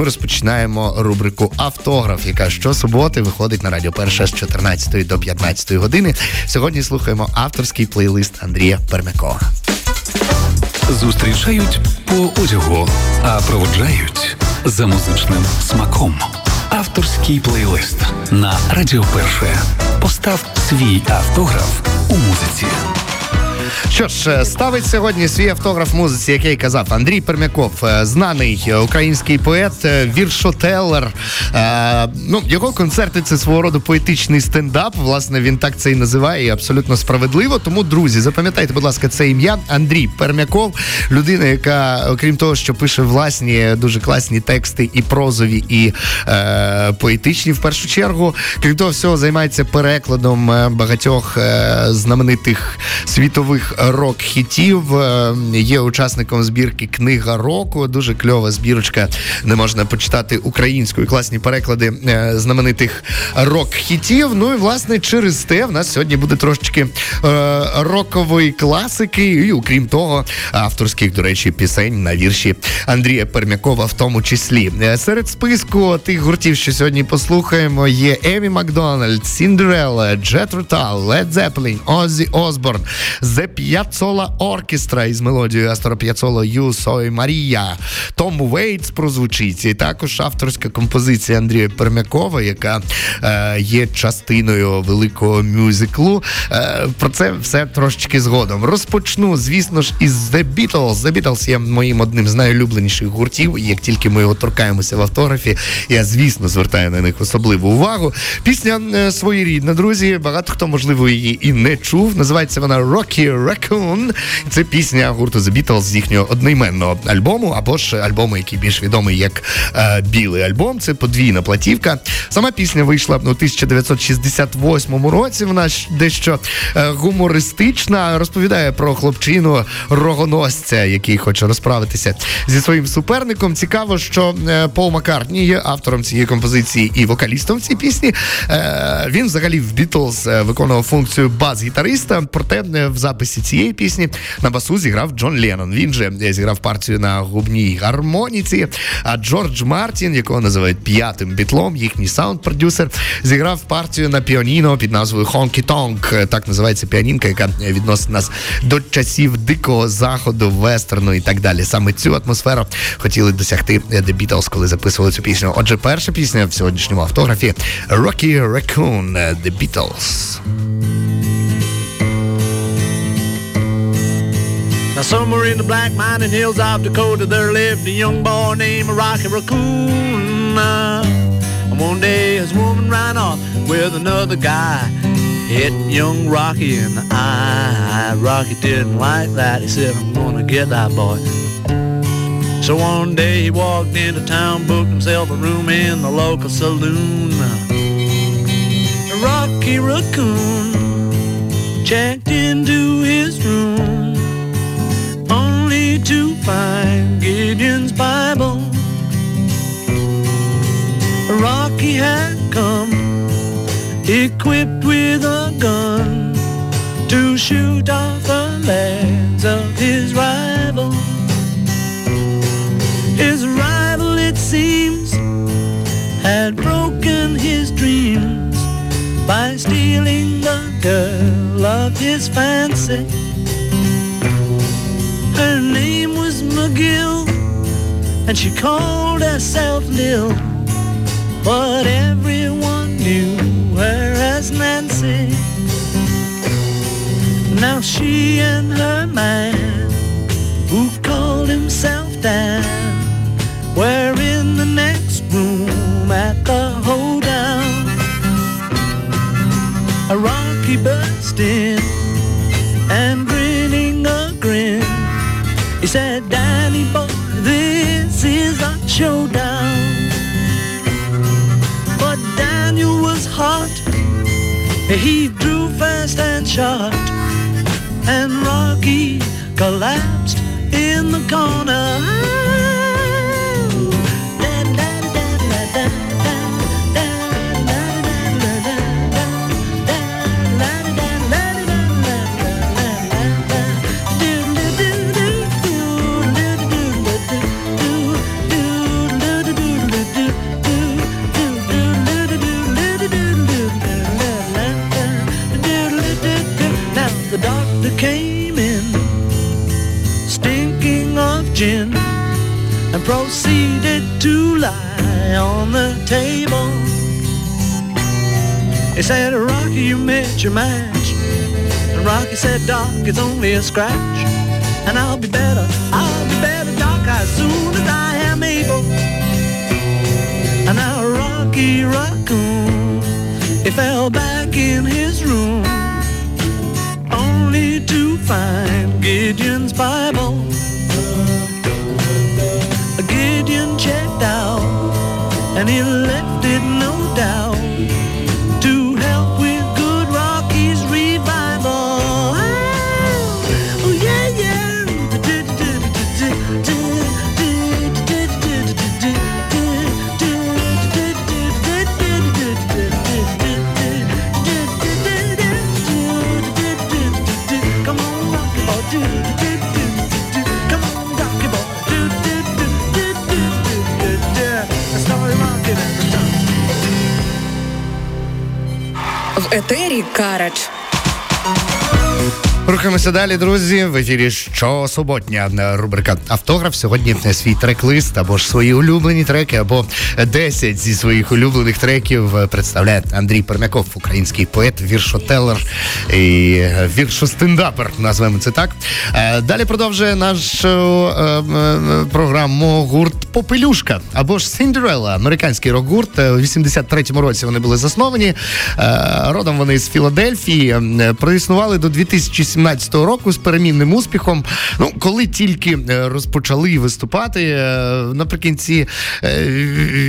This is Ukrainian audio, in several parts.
ми розпочинаємо рубрику Автограф, яка щосуботи виходить на радіо Перша з 14 до 15 години. Сьогодні слухаємо авторський плейлист Андрія Пермякова. Зустрічають по одягу, а проводжають за музичним смаком. Авторський плейлист на Радіо Перше. Постав свій автограф у музиці. Що ж, е, ставить сьогодні свій автограф музиці, який казав Андрій Пермяков, е, знаний український поет, е, віршотелер. Ну, Його концерти це свого роду поетичний стендап. Власне, він так це і називає, і абсолютно справедливо. Тому, друзі, запам'ятайте, будь ласка, це ім'я Андрій Пермяков, людина, яка, окрім того, що пише власні дуже класні тексти, і прозові, і е, поетичні, в першу чергу. Крім того, всього займається перекладом багатьох е, знаменитих світових рок-хітів. Е, є учасником збірки Книга року. Дуже кльова збірочка, де можна почитати українською класні переклади е, знаменитих рок-хітів. Ну і власне через те в нас сьогодні буде трошечки е, рокової класики, і окрім того, авторських, до речі, пісень на вірші Андрія Пермякова, в тому числі. Серед списку тих гуртів, що сьогодні послухаємо, є Емі Макдональд, Сіндерелла, Джетро Талл, Лед Зеппелін, Оззі Осборн, The Piazzolla Orchestra із мелодією Астора П'яцоло Yo Soy María. Тому Вейтс прозвучить. І також авторська композиція Андрія Пермякова, яка е, є частиною великого мюзиклу. Е, про це все трошечки згодом. Розпочну, звісно ж, із The Beatles. The Beatles є моїм одним з найулюбленіших гуртів. І як тільки ми його торкаємося в автографі, я, звісно, звертаю на них особливу увагу. Пісня е, своєрідна, друзі. Багато хто, можливо, її і не чув. Називається вона Rocky Raccoon. Це пісня гурту The Beatles з їхнього одноіменного альбому, або ж альбому, який більш відомий як е, Білий альбом. Це подвійна платівка. Сама пісня вийшла у 1968 році. Вона дещо е, гумористична, розповідає про хлопчину рогоносця, який хоче розправитися зі своїм суперником. Цікаво, що е, Пол Маккартні є автором цієї композиції і вокалістом цій пісні. Е, він взагалі в е, виконував функцію бас-гітариста, проте е, в записі цієї пісні на басу зіграв Джон Леннон. Він же зіграв партію на губній гармоніці. А Джордж Мартін, якого називають п'ятим бітлом, їхній саунд-продюсер, зіграв партію на піаніно під назвою Honky Tonk. Так називається піанінка, яка відносить нас до часів дикого заходу, вестерну і так далі. Саме цю атмосферу хотіли досягти The Beatles, коли записували цю пісню. Отже, перша пісня в сьогоднішньому автографі Rocky Raccoon The Beatles. Now, somewhere in the black mining hills of Dakota, there lived a young boy named Rocky Raccoon. And one day his woman ran off with another guy, hit young Rocky in the eye. Rocky didn't like that. He said, I'm gonna get that boy. So one day he walked into town, booked himself a room in the local saloon. Rocky Raccoon checked into equipped with a gun to shoot off the legs of his rival. His rival, it seems, had broken his dreams by stealing the girl of his fancy. Her name was McGill, and she called herself Lil, but everyone knew her as Nancy. Now she and her man, who called himself Dan, were in the next room at the hoedown. A Rocky burst in and grinning a grin he said, Danny boy, this is a showdown. But Daniel was hot. He drew fast and shot. And Rocky collapsed in the corner. He said, Rocky, you met your match. And Rocky said, Doc, it's only a scratch. And I'll be better, I'll be better, Doc, as soon as I am able. And now Rocky Raccoon, he fell back in his room, only to find Gideon's Bible. Gideon checked out, and he left етері Карач. Рухаємося далі, друзі. В ефірі щосуботня рубрика Автограф. Сьогодні свій трек-лист або ж свої улюблені треки, або 10 зі своїх улюблених треків представляє Андрій Пермяков, український поет, віршотелер і віршостендапер, назвемо це так. Е, Далі продовжує нашу е, е, програму гурт Попелюшка або ж Сіндерелла, американський рок-гурт. У 83-му році вони були засновані. Родом вони з Філадельфії. Проіснували до 2017 року з перемінним успіхом. Ну, коли тільки е, розпочали виступати е, наприкінці е,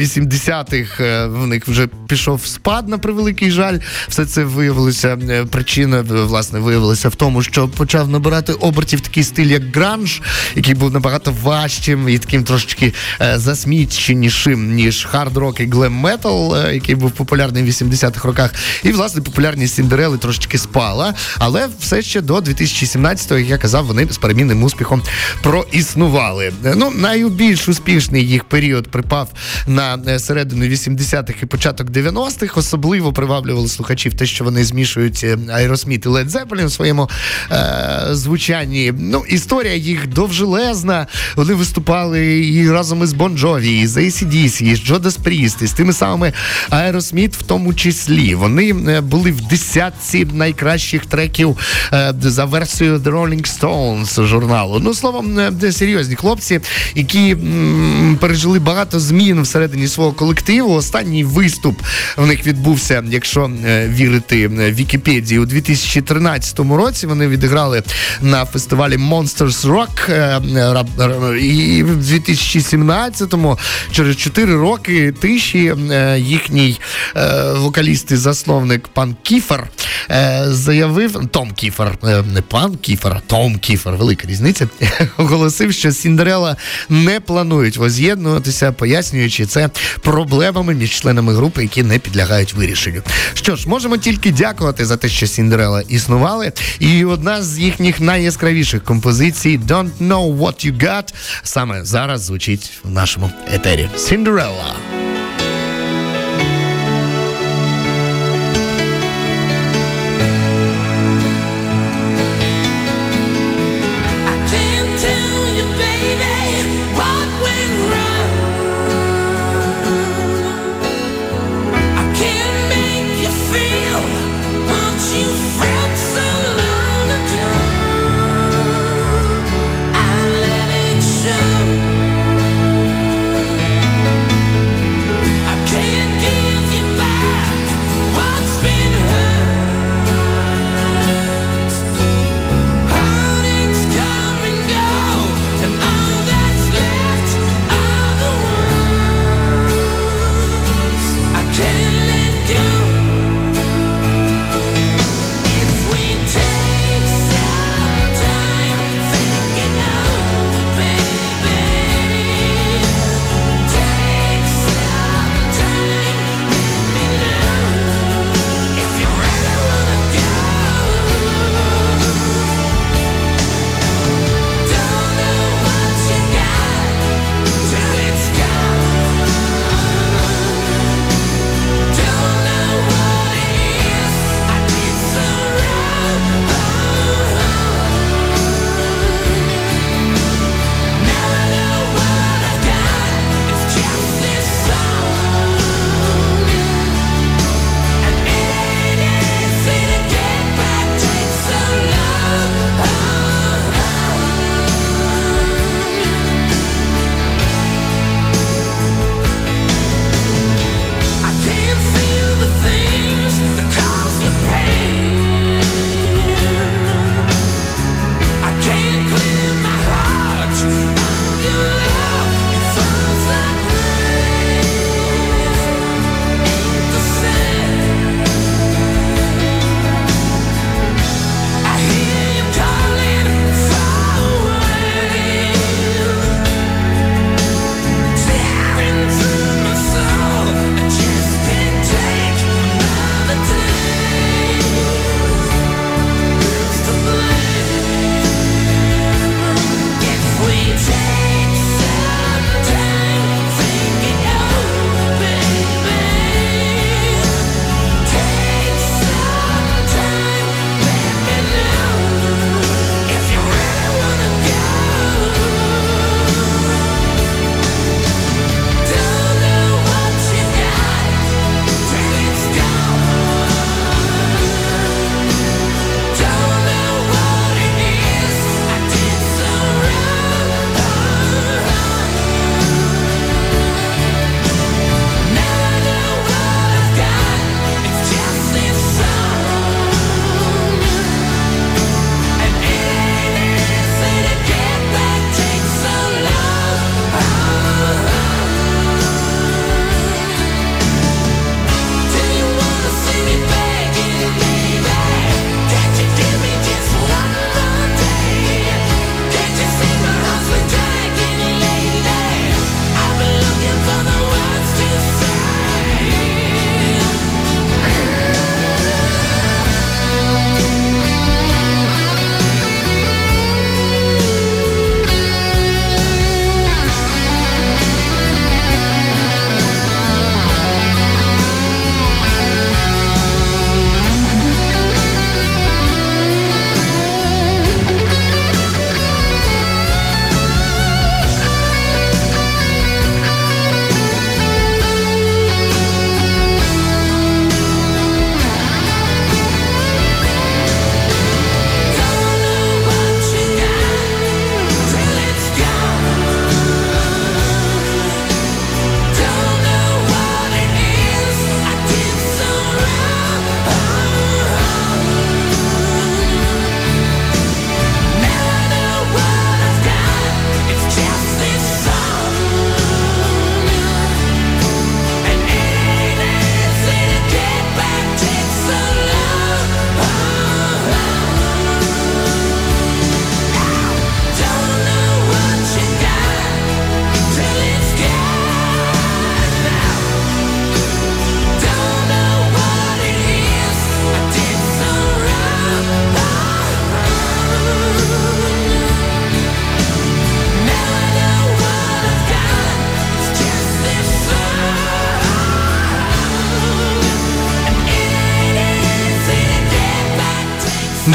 80-х е, в них вже пішов спад на превеликий жаль. Все це виявилося причина, власне, виявилася в тому, що почав набирати обертів такий стиль, як гранж, який був набагато важчим і таким трошечки засміченішим, ніж хард-рок і глем-метал, який був популярний в 80-х роках. І, власне, популярність Сіндерели трошечки спала, але все ще до 2017-го, як я казав, вони з перемінним успіхом проіснували. Ну, найбільш успішний їх період припав на е, середину 80-х і початок 90-х. Особливо приваблювали слухачів те, що вони змішують Аеросміт і Led Zeppelin в своєму е, звучанні. Ну, історія їх довжелезна. Вони виступали і разом із Bon Jovi, і з ACDC, і з Judas Priest, і з тими самими Aerosmith в тому числі. Вони е, були в десятці найкращих треків е, за версією The Rolling Stones журналу. Ну, словом, е, серйозні хлопці, які м, пережили багато змін всередині свого колективу. Останній виступ в них відбувся, якщо е, вірити е, Вікіпедії, у 2013 році. Вони відіграли на фестивалі Monsters Rock і в 2017-му, через 4 роки тиші, їхній вокаліст і засновник пан Кіфер заявив Том Кіфер, не пан Кіфер, а Том Кіфер, велика різниця, оголосив, що Сіндерела не планують воз'єднуватися, пояснюючи це проблемами між членами групи, які не підлягають вирішенню. Що ж, можемо тільки дякувати за те, що Сіндерела існували. І одна з їхніх найяскравіших композицій Don't Know What You Got саме зараз звучить в нашому етері. Сіндерела.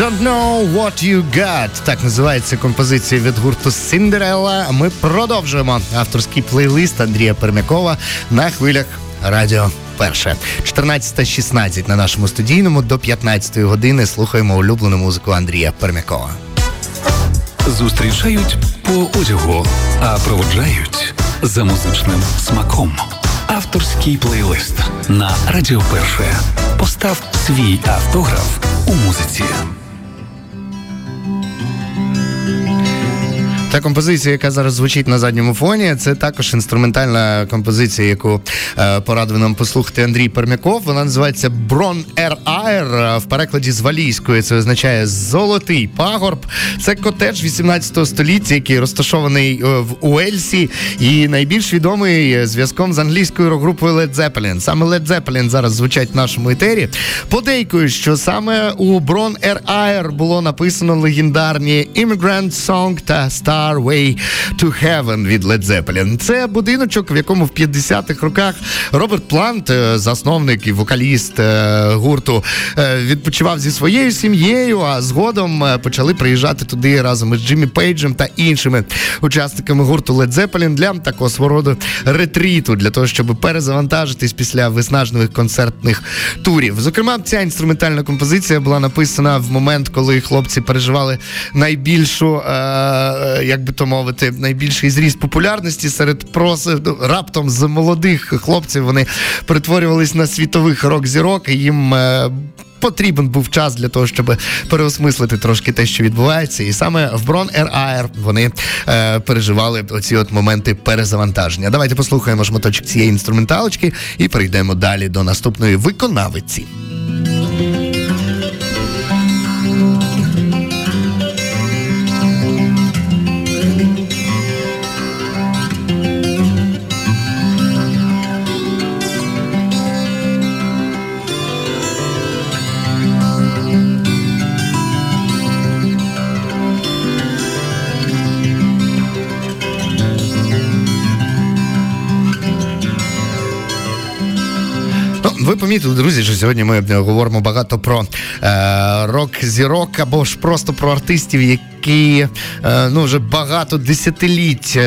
Don't know what you got. Так називається композиція від гурту Cinderella. Ми продовжуємо авторський плейлист Андрія Пермякова на хвилях радіо. Перше 14.16 на нашому студійному до 15 години слухаємо улюблену музику Андрія Пермякова. Зустрічають по одягу, а проводжають за музичним смаком. Авторський плейлист на Радіо Перше. Постав свій автограф у музиці. Та композиція, яка зараз звучить на задньому фоні, це також інструментальна композиція, яку е, порадив нам послухати Андрій Пермяков. Вона називається Брон Ер Аер. В перекладі з валійської це означає золотий пагорб. Це котедж 18 століття, який розташований е, в Уельсі, і найбільш відомий зв'язком з англійською рок-групою Led Zeppelin. Саме Led Zeppelin зараз звучать в нашому етері. Подейкую, що саме у Брон Ер Аер було написано легендарні Immigrant Song та Star Way to Heaven від Led Zeppelin. Це будиночок, в якому в 50-х роках Роберт Плант, е, засновник і вокаліст е, гурту, е, відпочивав зі своєю сім'єю, а згодом почали приїжджати туди разом із Джиммі Пейджем та іншими учасниками гурту Led Zeppelin для такого свого роду ретріту, для того, щоб перезавантажитись після виснажливих концертних турів. Зокрема, ця інструментальна композиція була написана в момент, коли хлопці переживали найбільшу, як би то мовити, найбільший зріст популярності серед прос... ну, раптом з молодих хлопців. Вони перетворювались на світових рок-зірок, і їм. е, Потрібен був час для того, щоб переосмислити трошки те, що відбувається, і саме в Брон Ер вони е, переживали оці от моменти перезавантаження. Давайте послухаємо шматочок цієї інструменталочки і перейдемо далі до наступної виконавиці. Ви помітили, друзі, що сьогодні ми говоримо багато про е, рок-зірок або ж просто про артистів, які е, ну, вже багато десятиліть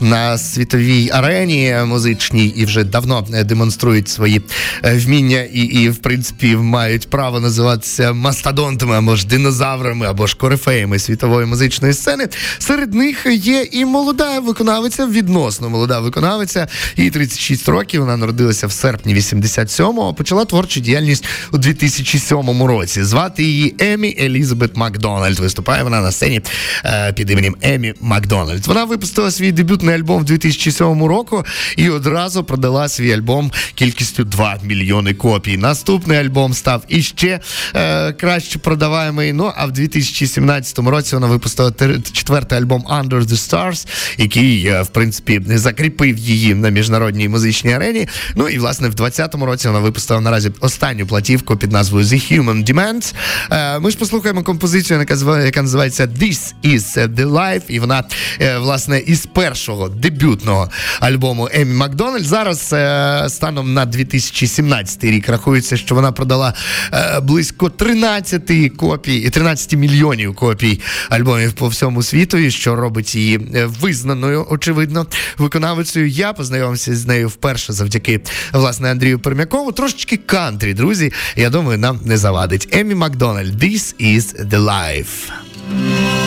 на світовій арені музичній і вже давно е, демонструють свої е, вміння і, і, в принципі, мають право називатися мастодонтами або ж динозаврами, або ж корифеями світової музичної сцени. Серед них є і молода виконавиця, відносно молода виконавиця, їй 36 років. Вона народилася в серпні 87-го, почала творчу діяльність у 2007 році. Звати її Емі Елізабет Макдональд. Виступає вона на сцені е, під іменем Емі Макдональд. Вона випустила свій дебютний альбом в 2007 року і одразу продала свій альбом кількістю 2 мільйони копій. Наступний альбом став іще е, краще продаваємий. Ну а в 2017 році вона випустила четвертий альбом Under the Stars, який, е, в принципі, закріпив її на міжнародній музичній арені. Ну і власне в 2020 році вона випустила наразі останню платівку під назвою The Human Demands. Е, Ми ж послухаємо композицію, яка називається This is the Life, і вона е, власне із першого дебютного альбому Емі Макдональд. Зараз е, станом на 2017 рік рахується, що вона продала е, близько 13 копій, 13 мільйонів копій альбомів по всьому світу, що робить її визнаною, очевидно, виконавицею. Я познайомився з нею вперше завдяки власне Андрію Пермякову. Трошечки кантрі, друзі. Я думаю, нам не завадить. Емі Макдональд, This is the life. Thank you.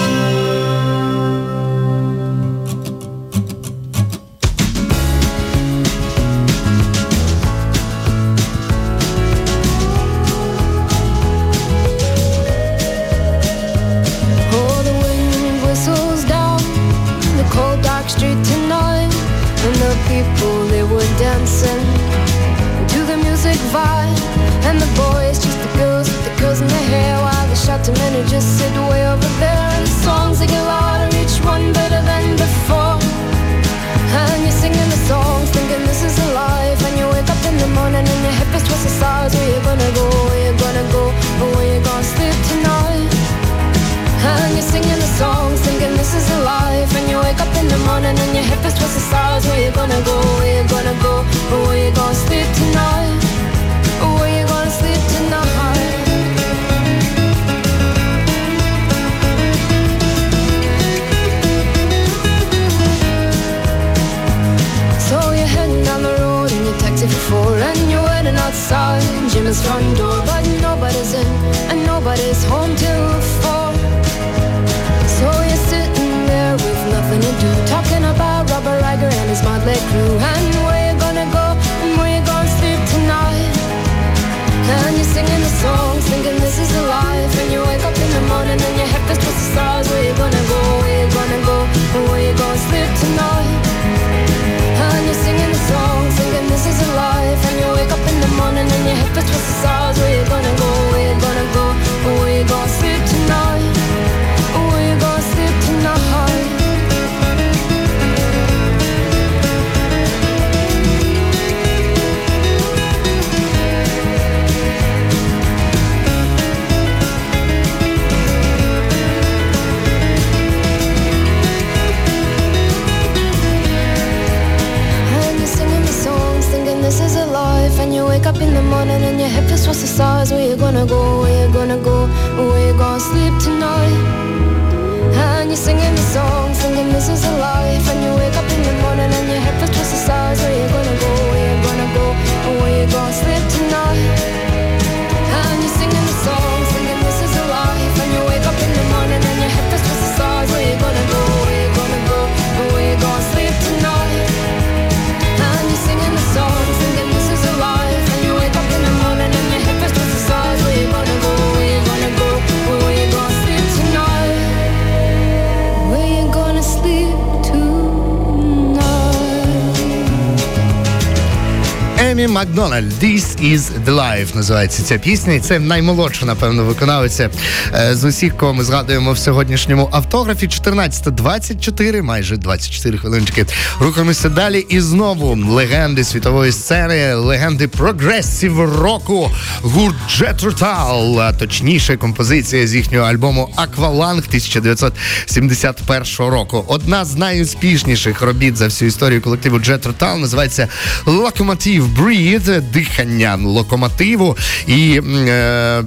And you're singing the songs, thinking this is a life. And you wake up in the morning and your head feels towards go? Where you gonna go? Where you gonna sleep tonight? And you're singing the songs, thinking this is a life. And you Емі Макдональд «This is the life» називається ця пісня. І це наймолодша, напевно, виконавиця е, з усіх, кого ми згадуємо в сьогоднішньому автографі. 14.24, майже 24 хвилиночки. Рухаємося далі. І знову легенди світової сцени, легенди прогресів року. Гурт Jet а точніше композиція з їхнього альбому Акваланг 1971 року. Одна з найуспішніших робіт за всю історію колективу Jet називається Locomotive Breathe, дихання локомотиву. І е,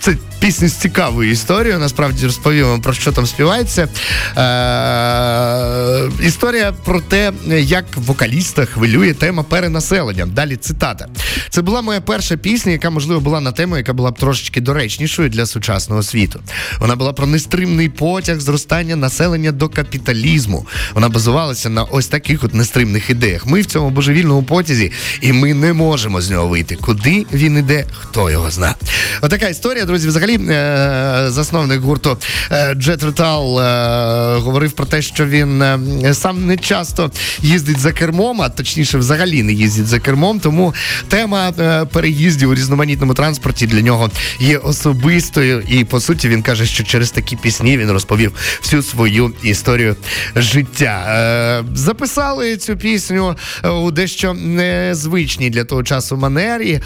це пісня з цікавою історією. Насправді розповім вам про що там співається. Е, історія про те, як вокаліста хвилює тема перенаселення. Далі цитата. Це була моя перша пісня, яка можливо була на тему, яка була б трошечки доречнішою для сучасного світу. Вона була про нестримний потяг зростання населення до капіталізму. Вона базувалася на ось таких от нестримних ідеях. Ми в цьому божевільному потязі, і ми не можемо з нього вийти. Куди він іде, хто його зна. Отака історія, друзі. Взагалі, е, засновник гурту е, Jet Rotal е, говорив про те, що він сам не часто їздить за кермом, а точніше, взагалі не їздить за кермом. Тому тема переїздів у різноманітному транспорті для нього є особистою. І по суті він каже, що через такі пісні він розповів всю свою історію життя. Записали цю пісню у дещо незвичній для того часу манері.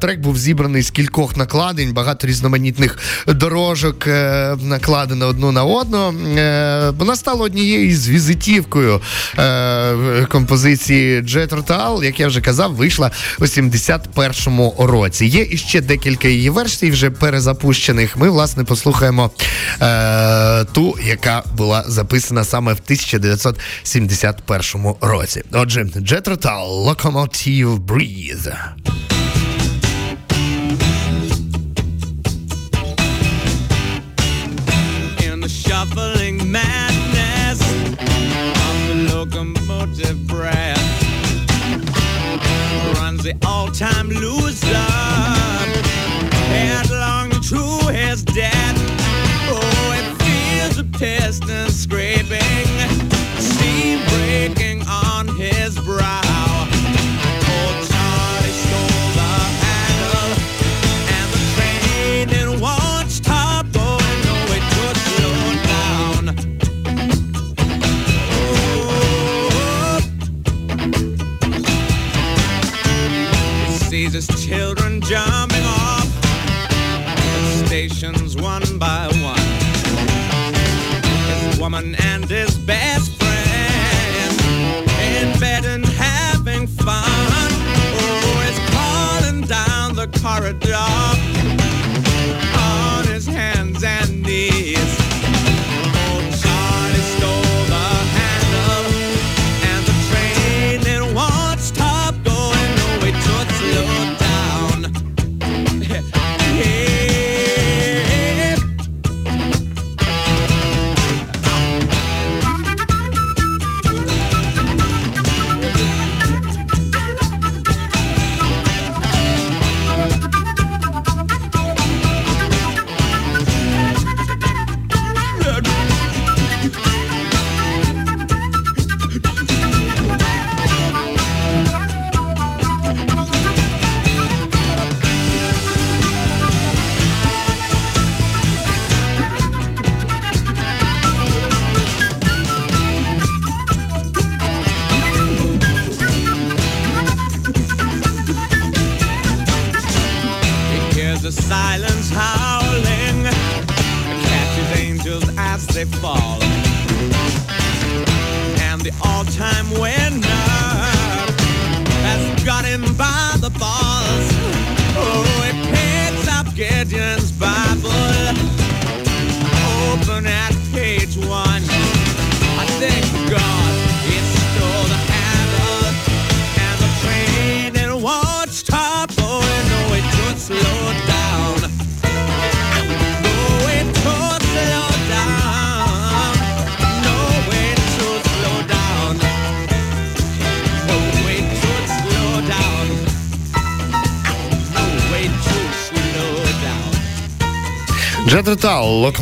Трек був зібраний з кількох накладень, багато різноманітних дорожок е, накладено одну на одну. Е, вона стала однією з візитівкою е, композиції Jet Rotal, як я вже казав, вийшла у 71-му році. Є іще декілька її версій, вже перезапущених. Ми, власне, послухаємо ту, яка була записана саме в 1971 році. Отже, Jet Rotal, Locomotive Breathe. Shuffling madness. Of the locomotive breath. Runs the all-time loser. Headlong to his death. Oh, it feels the piston scraping,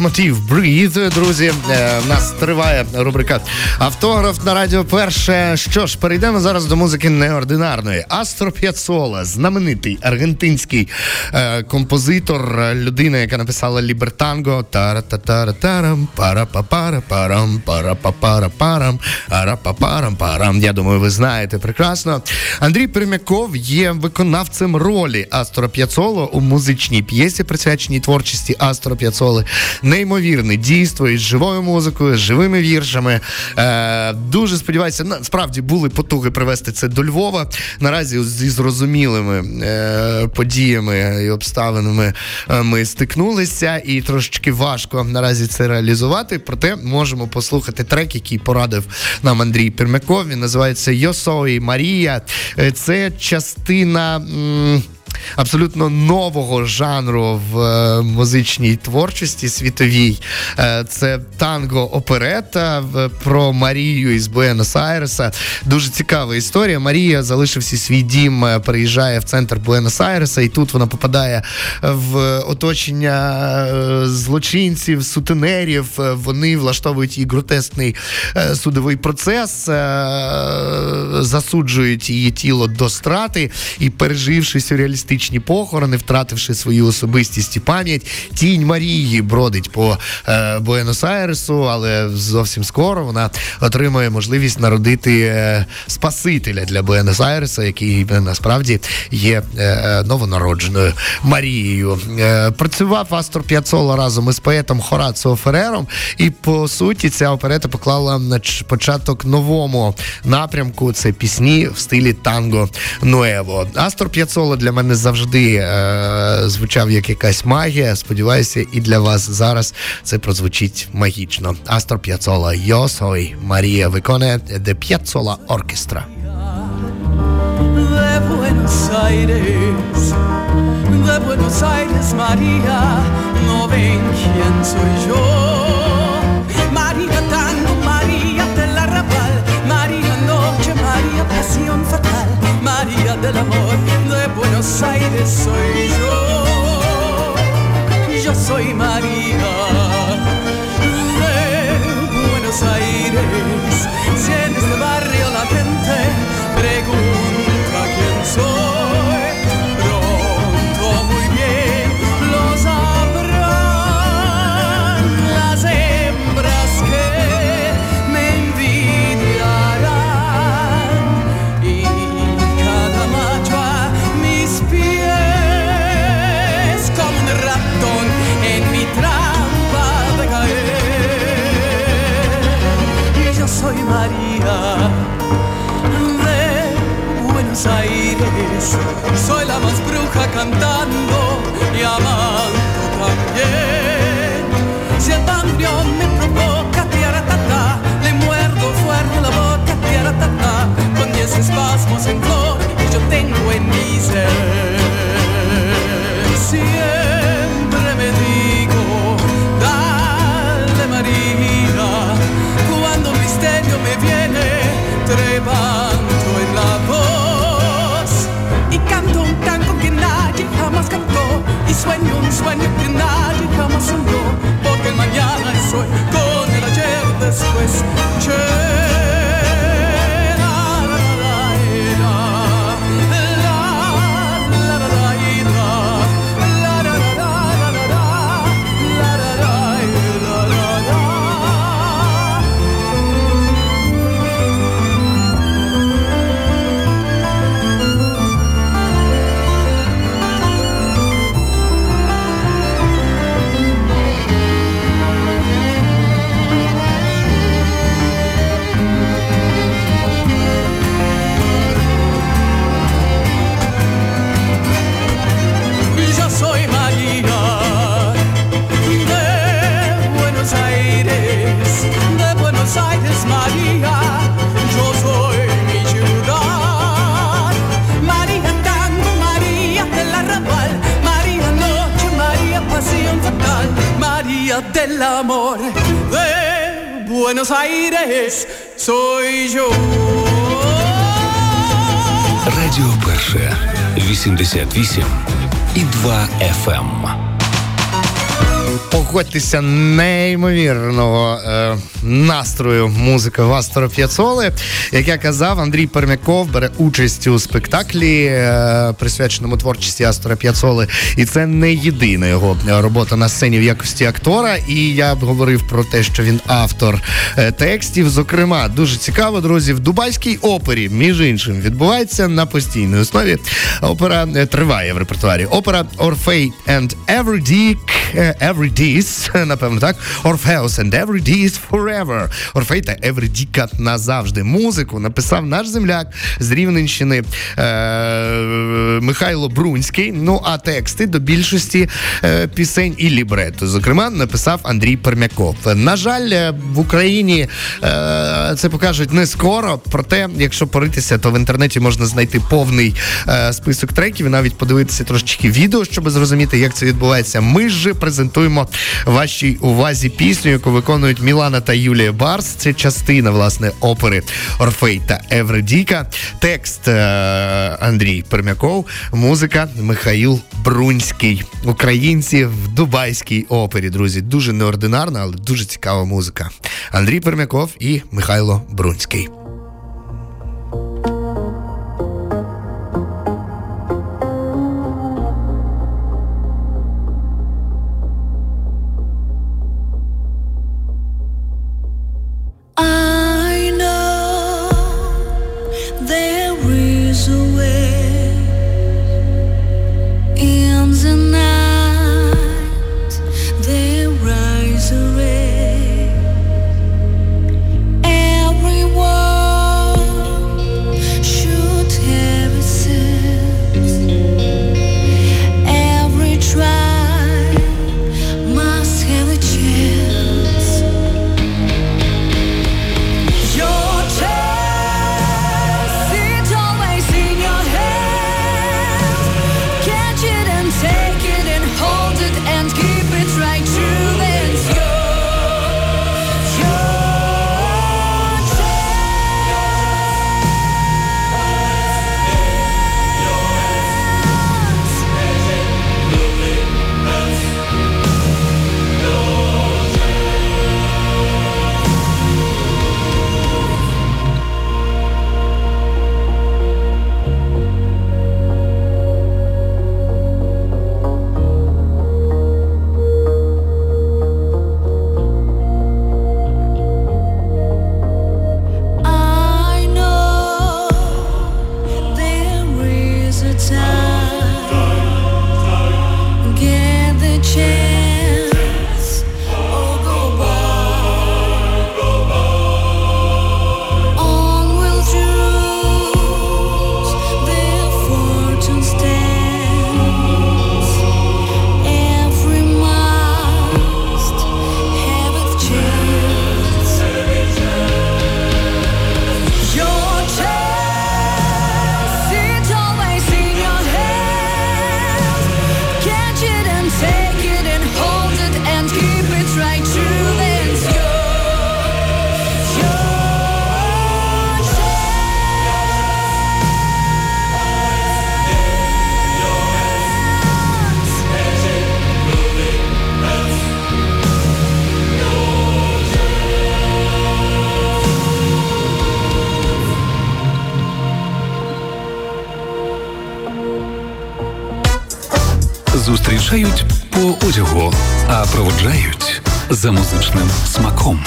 Локомотив, Breathe, друзі. Е, В нас триває рубрика Автограф на радіо перше. Що ж, перейдемо зараз до музики неординарної. Астро П'яцола, знаменитий аргентинський е, композитор, людина, яка написала Лібертанго. Тара-та-тара-тарам, пара-па-пара-парам, пара-па-пара-парам, ара-па-парам-парам. Я думаю, ви знаєте прекрасно. Андрій Пермяков є виконавцем ролі Астро П'яцоло у музичній п'єсі, присвяченій творчості Астро П'яцоли. Неймовірне дійство із живою музикою, з живими віршами. Е, дуже сподіваюся, насправді були потуги привести це до Львова. Наразі зі зрозумілими е, подіями і обставинами е, ми стикнулися, і трошечки важко наразі це реалізувати. Проте можемо послухати трек, який порадив нам Андрій Пермяков. Він називається Йосої Марія. Е, Це частина. м, Абсолютно нового жанру в е, музичній творчості світовій. Е, це танго оперета про Марію із Буенос-Айреса. Дуже цікава історія. Марія, залишивши свій дім, е, переїжджає в центр Буенос-Айреса, і тут вона попадає в оточення е, злочинців, сутенерів. Е, Вони влаштовують їй гротесний е, судовий процес, е, засуджують її тіло до страти і, переживши сюрреалістичні похорони, втративши свою особистість і пам'ять, тінь Марії бродить по е, Буенос-Айресу, але зовсім скоро вона отримує можливість народити е, Спасителя для Буенос-Айреса, який насправді є е, новонародженою Марією. Е, працював Астор П'яцола разом із поетом Хораціо Ферером, і по суті ця оперета поклала на початок новому напрямку. Це пісні в стилі танго Нуево. Астор П'яцола для мене завжди е, звучав як якась магія. Сподіваюся, і для вас зараз це прозвучить магічно. Астор П'яцола soy Марія виконує де П'яцола оркестра. de Buenos Aires, María, no ven quién soy yo. María tango, María del arrabal, María noche, María pasión fatal, María del amor, Buenos Aires soy yo. Yo soy María de Buenos Aires. Si en este barrio la gente pregunta quién soy, Buenos soy la más bruja cantando y amando también. Si el bandoneón me provoca, tiaratata, le muerdo fuerte la boca, tiaratata, con diez espasmos en flor que yo tengo en mi ser. 88 і 2 FM. Погодьтеся неймовірного е, настрою музики Вастора П'яцоли. Як я казав, Андрій Пермяков бере участь у спектаклі, е, присвяченому творчості Астора П'яцоли. І це не єдина його робота на сцені в якості актора. І я б говорив про те, що він автор е, текстів. Зокрема, дуже цікаво, друзі, в Дубайській опері, між іншим, відбувається на постійній основі. Опера е, триває в репертуарі. Опера Orfей and Everyday, Everydays, напевно, так. Orpheus and Everydays Forever. Орфей та Евредіка назавжди. Музику написав наш земляк з Рівненщини е, Михайло Брунський. Ну а тексти до більшості е, пісень і лібрету, зокрема, написав Андрій Пермяков. На жаль, е, в Україні е, це покажуть не скоро. Проте, якщо поритися, то в інтернеті можна знайти повний е, список треків і навіть подивитися трошечки відео, щоб зрозуміти, як це відбувається. Ми ж презентуємо вашій увазі пісню, яку виконують Мілана та Юлія Барс. Це частина власне опери Орфей та Евредіка. Текст е, Андрій Пермяков, музика Михаїл Брунський. Українці в Дубайській опері. Друзі, дуже неординарна, але дуже цікава музика. Андрій Пермяков і Михайло Брунський. А проводжають за музичним смаком.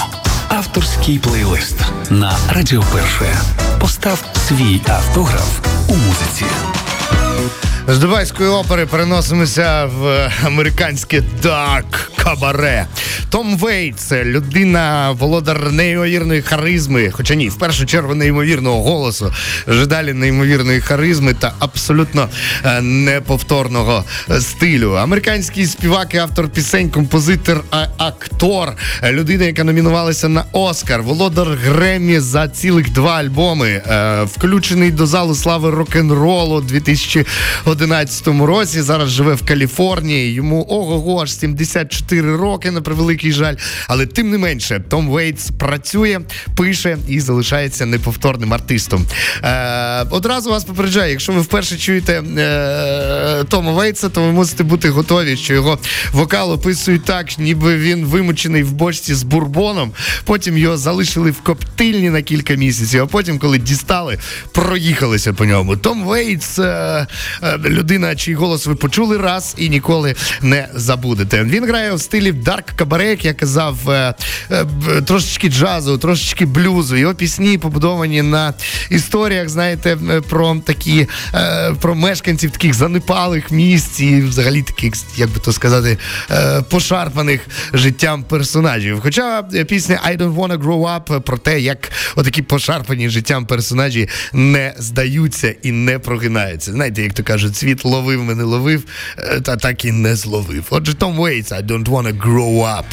Авторський плейлист на Радіо Перше. Постав свій автограф у музиці. З Дубайської опери переносимося в американське дарк кабаре. Том Вейтс, людина, володар неймовірної харизми, хоча ні, в першу чергу неймовірного голосу, вже далі неймовірної харизми та абсолютно е, неповторного е, стилю. Американський співак і автор пісень, композитор, а актор, е, людина, яка номінувалася на Оскар, володар Гремі за цілих два альбоми, включений до залу слави рок-н-ролу у 2011 році. Зараз живе в Каліфорнії. Йому ого-го аж 74 4 роки, на превеликий жаль. Але тим не менше, Том Вейтс працює, пише і залишається неповторним артистом. Е, Одразу вас попереджаю, якщо ви вперше чуєте е, Тома Вейтса, то ви мусите бути готові, що його вокал описують так, ніби він вимочений в бочці з бурбоном. Потім його залишили в коптильні на кілька місяців, а потім, коли дістали, проїхалися по ньому. Том Вейтс, е, е, людина, чий голос ви почули раз і ніколи не забудете. Він грає в стилі Dark Cabaret, як я казав, е, е, трошечки джазу, трошечки блюзу. Його пісні побудовані на історіях, знаєте, е, про такі про мешканців таких занепалих місць і взагалі таких, як би то сказати, пошарпаних життям персонажів. Хоча пісня I don't wanna grow up про те, як отакі пошарпані життям персонажі не здаються і не прогинаються. Знаєте, як то кажуть, світ ловив мене ловив, та так і не зловив. Отже, Том Waits, I don't wanna want to grow up.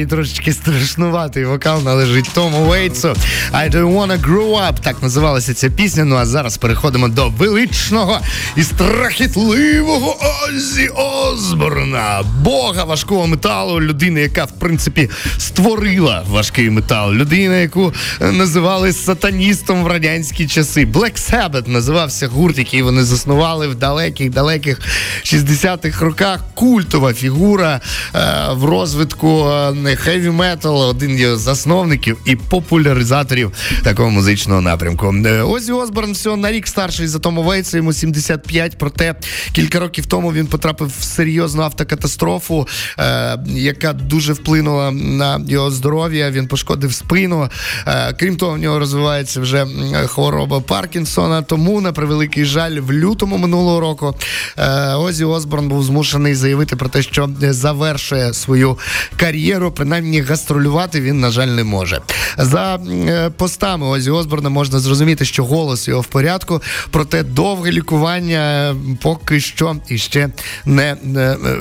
І трошечки страшнуватий вокал належить Тому Вейтсу. I don't wanna grow up. Так називалася ця пісня. Ну а зараз переходимо до величного і страхітливого Оззі Осборна, бога важкого металу, людини, яка в принципі створила важкий метал, людина, яку е, називали сатаністом в радянські часи. Black Sabbath називався гурт, який вони заснували в далеких далеких 60-х роках. Культова фігура е, в розвитку хеві металу, один із засновників і популяризаторів такого музичного напрямку. Е, Оззі Осборн всього на рік старший за Тому Вейтса, йому 75, проте кілька років тому він потрапив в серйозну автокатастрофу, е, яка дуже вплинула на його здоров'я. Він пошкодив спину. Е, крім того, в нього розвивається вже хвороба Паркінсона. Тому, на превеликий жаль, в лютому минулого року е, Озі Осборн був змушений заявити про те, що завершує свою кар'єру. Принаймні гастролювати він, на жаль, не може. За е, постами Озі Осборна можна зрозуміти, що голос його в порядку, проте довге лікування поки що іще не, не е, е,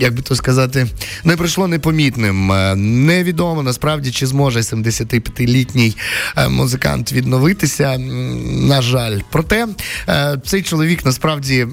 як би то сказати, не пройшло непомітним. Невідомо насправді чи зможе 75-літній е, музикант відновитися. На жаль, проте цей чоловік насправді.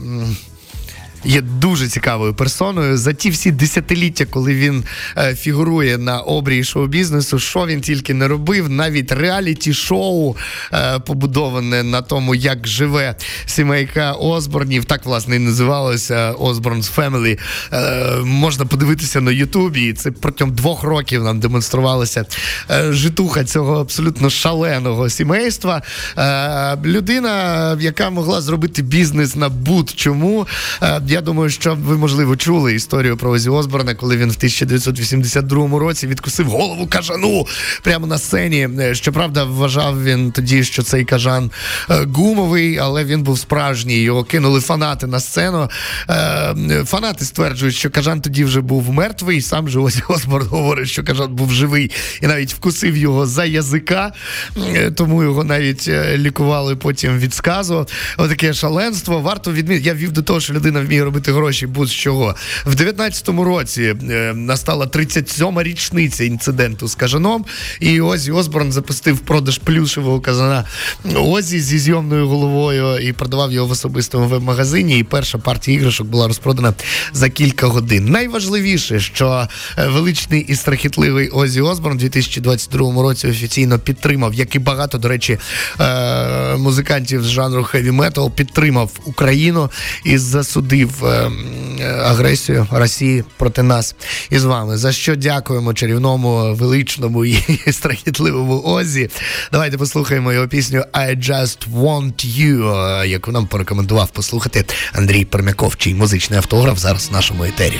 Є дуже цікавою персоною. За ті всі десятиліття, коли він е, фігурує на обрії шоу-бізнесу, що він тільки не робив, навіть реаліті-шоу е, побудоване на тому, як живе сімейка Осборнів. Так власне і називалося Osborne's Family. Е, можна подивитися на Ютубі. І це протягом двох років нам демонструвалася житуха цього абсолютно шаленого сімейства. Людина, яка могла зробити бізнес на будь-чому. Я думаю, що ви можливо чули історію про Озі Осборна, коли він в 1982 році відкусив голову кажану прямо на сцені. Е, Щоправда, вважав він тоді, що цей кажан е, гумовий, але він був справжній. Його кинули фанати на сцену. Е, Фанати стверджують, що кажан тоді вже був мертвий. Сам же Озі Осборн говорить, що кажан був живий і навіть вкусив його за язика, тому його навіть лікували потім від сказу. Отаке шаленство. Варто відмітити. Я вів до того, що людина вміє робити гроші будь-чого. В 19-му році е, настала 37-ма річниця інциденту з кажаном, і Озі Осборн запустив продаж плюшевого казана Озі зі зйомною головою і продавав його в особистому веб-магазині. І перша партія іграшок була розпродана за кілька годин. Найважливіше, що е, величний і страхітливий Озі Осборн у 2022 році офіційно підтримав, як і багато, до речі, е, музикантів з жанру хеві метал, підтримав Україну і засудив е, е, агресію Росії проти нас і з вами. За що дякуємо чарівному, величному і страхітливому Озі. Давайте послухаємо його пісню I Just Want You, е, яку нам порекомендував послухати Андрій Пермяков, чий музичний автограф зараз в нашому етері.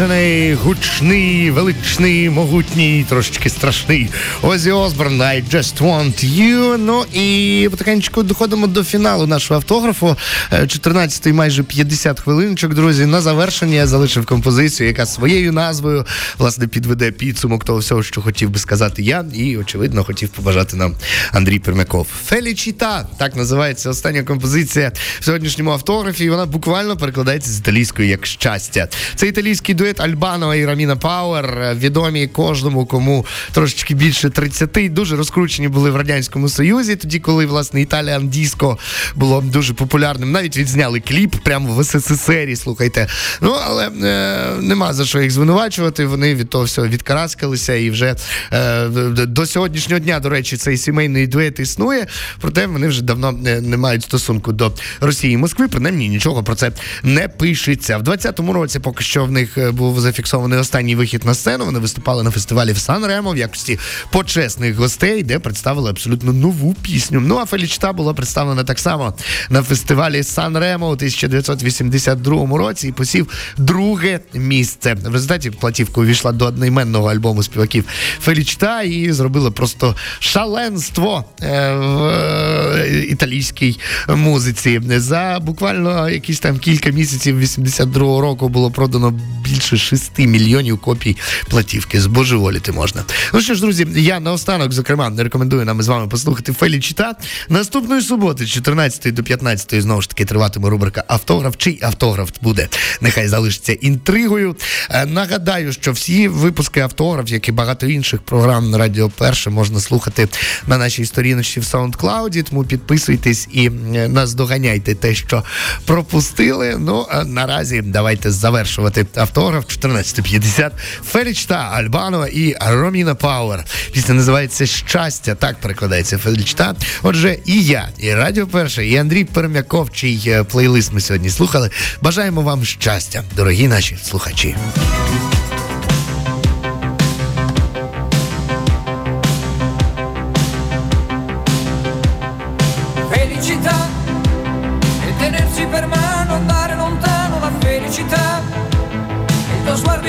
неперевершений, гучний, величний, могутній, трошечки страшний. Озі Осборн, I just want you. Ну і потихеньку доходимо до фіналу нашого автографу. 14-й майже 50 хвилиночок, друзі. На завершення я залишив композицію, яка своєю назвою власне підведе підсумок того всього, що хотів би сказати я, і очевидно хотів побажати нам Андрій Пермяков. Фелічіта так називається остання композиція в сьогоднішньому автографі. і Вона буквально перекладається з італійською як щастя. Це італійський дует Альбанова і Раміна Пауер. е, Відомі кожному, кому трошечки більше 30. Дуже розкручені були в радянському союзі. Тоді, коли власне Італіан Діско було дуже популярним. Навіть відзняли кліп прямо в СССРі. Слухайте. Ну але е, нема за що їх звинувачувати. Вони від того всього відкараскалися і вже е, до сьогоднішнього дня, до речі, цей сімейний дует існує. Проте вони вже давно не, не мають стосунку до Росії і Москви. Принаймні нічого про це не пишеться. В 20-му році поки що в них е, був зафіксований останній вихід на сцену. Вони виступали на фестивалі в Сан Ремо в якості почесних гостей, де представили абсолютно нову пісню. Ну а Фелічта була представлена так само на фестивалі Сан Ремо у 1982 році і посів друге місце. В результаті платівка увійшла до одноіменного альбому співаків Фелічта і зробила просто шаленство е, в е, італійській музиці. За буквально якісь там кілька місяців 82-го року було продано більше 6 мільйонів копій платівки. Збожеволіти можна. Ну що ж, друзі, я наостанок, зокрема, не рекомендую нам із вами послухати Фелічіта. Наступної суботи, з 14 до 15, знову ж таки триватиме рубрика Автограф. Чий автограф буде? Нехай залишиться інтригою. Е, Нагадаю, що всі випуски автограф, як і багато інших програм на Радіо Перше, можна слухати на нашій сторіночці в SoundCloud, тому підписуйтесь і наздоганяйте те, що пропустили. Ну а наразі давайте завершувати автограф 14.50. Фелічта Альбанова і Роміна Пауер. Пісня називається Щастя. Так перекладається Фелічта. Отже, і я, і Радіо Перше, і Андрій Пермяков, чий е, плейлист ми сьогодні слухали. Бажаємо вам щастя, дорогі наші слухачі.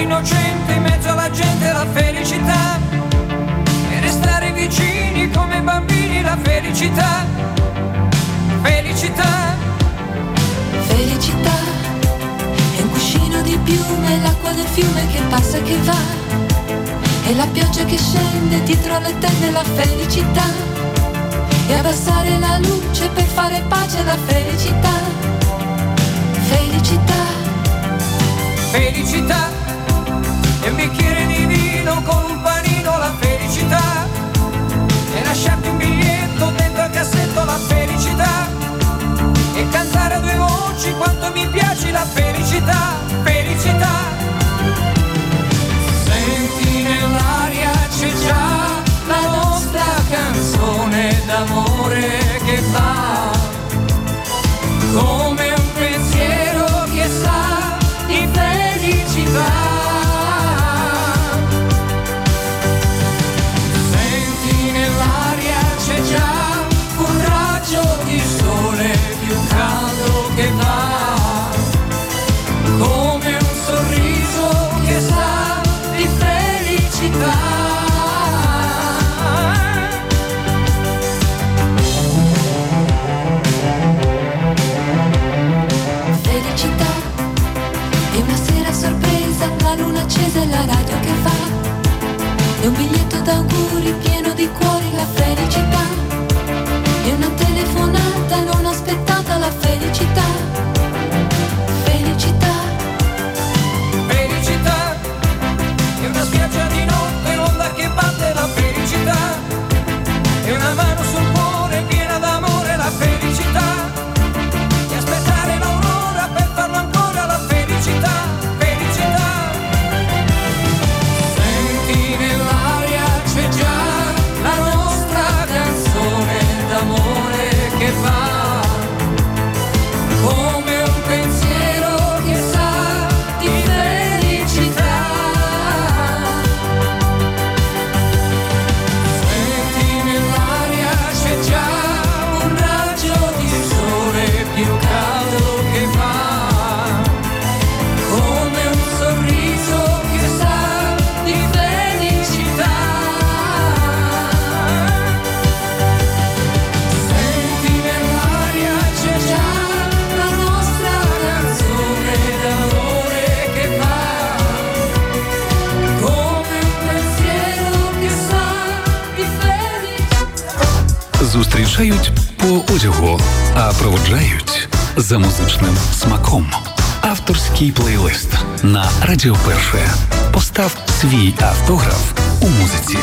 Innocente in mezzo alla gente la felicità. E restare vicini come bambini la felicità. Felicità. Felicità è un cuscino di piume, l'acqua del fiume che passa e che va. E la pioggia che scende dietro le tende la felicità. E abbassare la luce per fare pace alla felicità. Felicità. Felicità. Bicchiere di vino con un panino la felicità. E lasciarti un biglietto dentro al cassetto la felicità. E cantare a due voci quanto mi piace la felicità. telaraño que за музичним смаком. Авторський плейлист на Радіо Перше. Постав свій автограф у музиці.